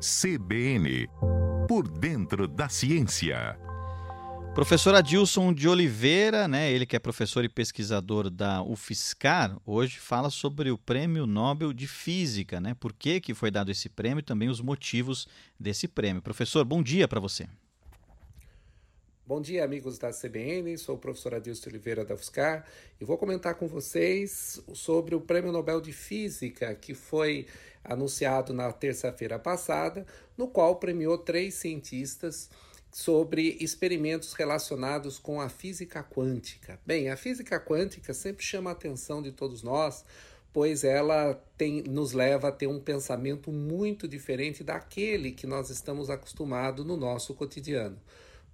CBN Por dentro da ciência. Professor Adilson de Oliveira, né, ele que é professor e pesquisador da UFSCar, hoje fala sobre o Prêmio Nobel de Física, né? Por que, que foi dado esse prêmio e também os motivos desse prêmio. Professor, bom dia para você. Bom dia, amigos da CBN. Sou o professor Adilson Oliveira da UFSCar e vou comentar com vocês sobre o Prêmio Nobel de Física que foi anunciado na terça-feira passada, no qual premiou três cientistas sobre experimentos relacionados com a física quântica. Bem, a física quântica sempre chama a atenção de todos nós, pois ela tem, nos leva a ter um pensamento muito diferente daquele que nós estamos acostumados no nosso cotidiano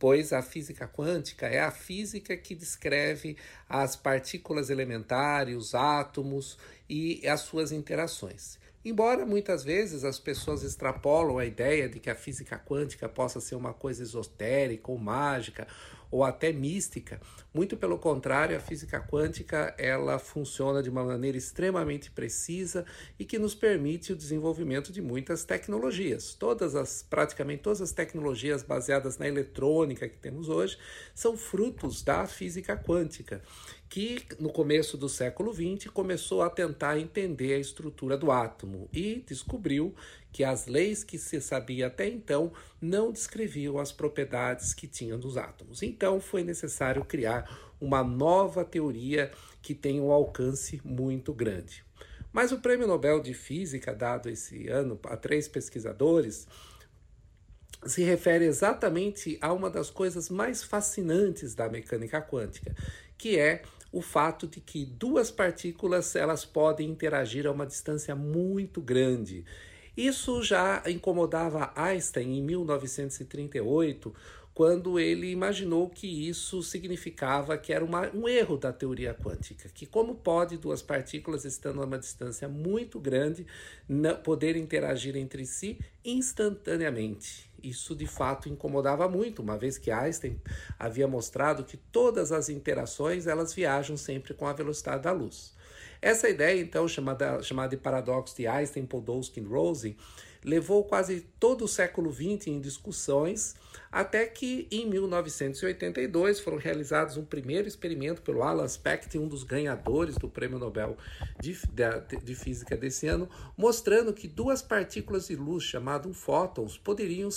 pois a física quântica é a física que descreve as partículas elementares, os átomos e as suas interações. Embora muitas vezes as pessoas extrapolam a ideia de que a física quântica possa ser uma coisa esotérica ou mágica ou até mística, muito pelo contrário, a física quântica ela funciona de uma maneira extremamente precisa e que nos permite o desenvolvimento de muitas tecnologias. Todas as praticamente todas as tecnologias baseadas na eletrônica que temos hoje são frutos da física quântica que no começo do século XX começou a tentar entender a estrutura do átomo e descobriu que as leis que se sabia até então não descreviam as propriedades que tinham dos átomos. Então foi necessário criar uma nova teoria que tem um alcance muito grande. Mas o Prêmio Nobel de Física dado esse ano a três pesquisadores se refere exatamente a uma das coisas mais fascinantes da mecânica quântica, que é o fato de que duas partículas elas podem interagir a uma distância muito grande. Isso já incomodava Einstein em 1938, quando ele imaginou que isso significava que era uma, um erro da teoria quântica, que como pode duas partículas estando a uma distância muito grande poder interagir entre si instantaneamente. Isso de fato incomodava muito, uma vez que Einstein havia mostrado que todas as interações elas viajam sempre com a velocidade da luz. Essa ideia, então, chamada, chamada de paradoxo de Einstein, Podolsky e Rosen, levou quase todo o século XX em discussões, até que em 1982 foram realizados um primeiro experimento pelo Alan Specht, um dos ganhadores do Prêmio Nobel de, de, de Física desse ano, mostrando que duas partículas de luz, chamadas fótons, poderiam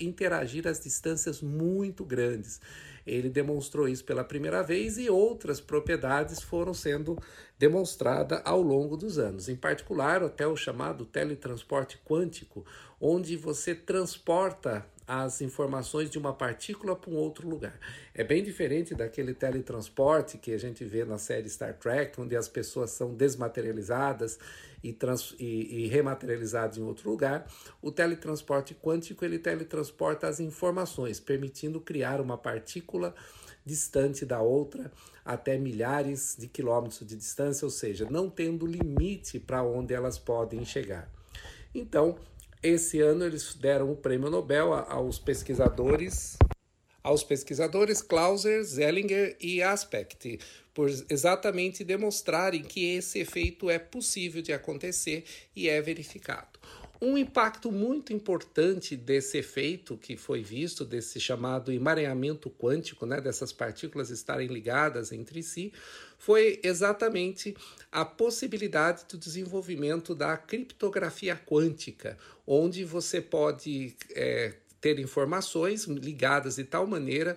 interagir a distâncias muito grandes. Ele demonstrou isso pela primeira vez e outras propriedades foram sendo demonstradas ao longo dos anos. Em particular, até o chamado teletransporte quântico, onde você transporta as informações de uma partícula para um outro lugar. É bem diferente daquele teletransporte que a gente vê na série Star Trek, onde as pessoas são desmaterializadas e, trans, e, e rematerializadas em outro lugar. O teletransporte quântico ele teletransporta as informações, permitindo criar uma partícula distante da outra até milhares de quilômetros de distância, ou seja, não tendo limite para onde elas podem chegar. Então, esse ano eles deram o prêmio Nobel aos pesquisadores aos pesquisadores Clauser, Zellinger e Aspect, por exatamente demonstrarem que esse efeito é possível de acontecer e é verificado. Um impacto muito importante desse efeito que foi visto, desse chamado emaranhamento quântico, né, dessas partículas estarem ligadas entre si, foi exatamente a possibilidade do desenvolvimento da criptografia quântica, onde você pode é, ter informações ligadas de tal maneira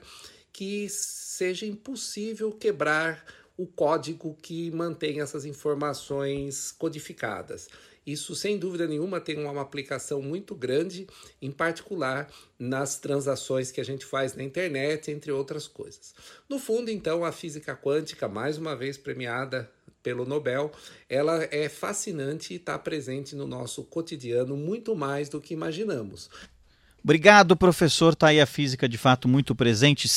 que seja impossível quebrar o código que mantém essas informações codificadas. Isso, sem dúvida nenhuma, tem uma aplicação muito grande, em particular nas transações que a gente faz na internet, entre outras coisas. No fundo, então, a física quântica, mais uma vez premiada pelo Nobel, ela é fascinante e está presente no nosso cotidiano muito mais do que imaginamos. Obrigado, professor. Está aí a física de fato muito presente.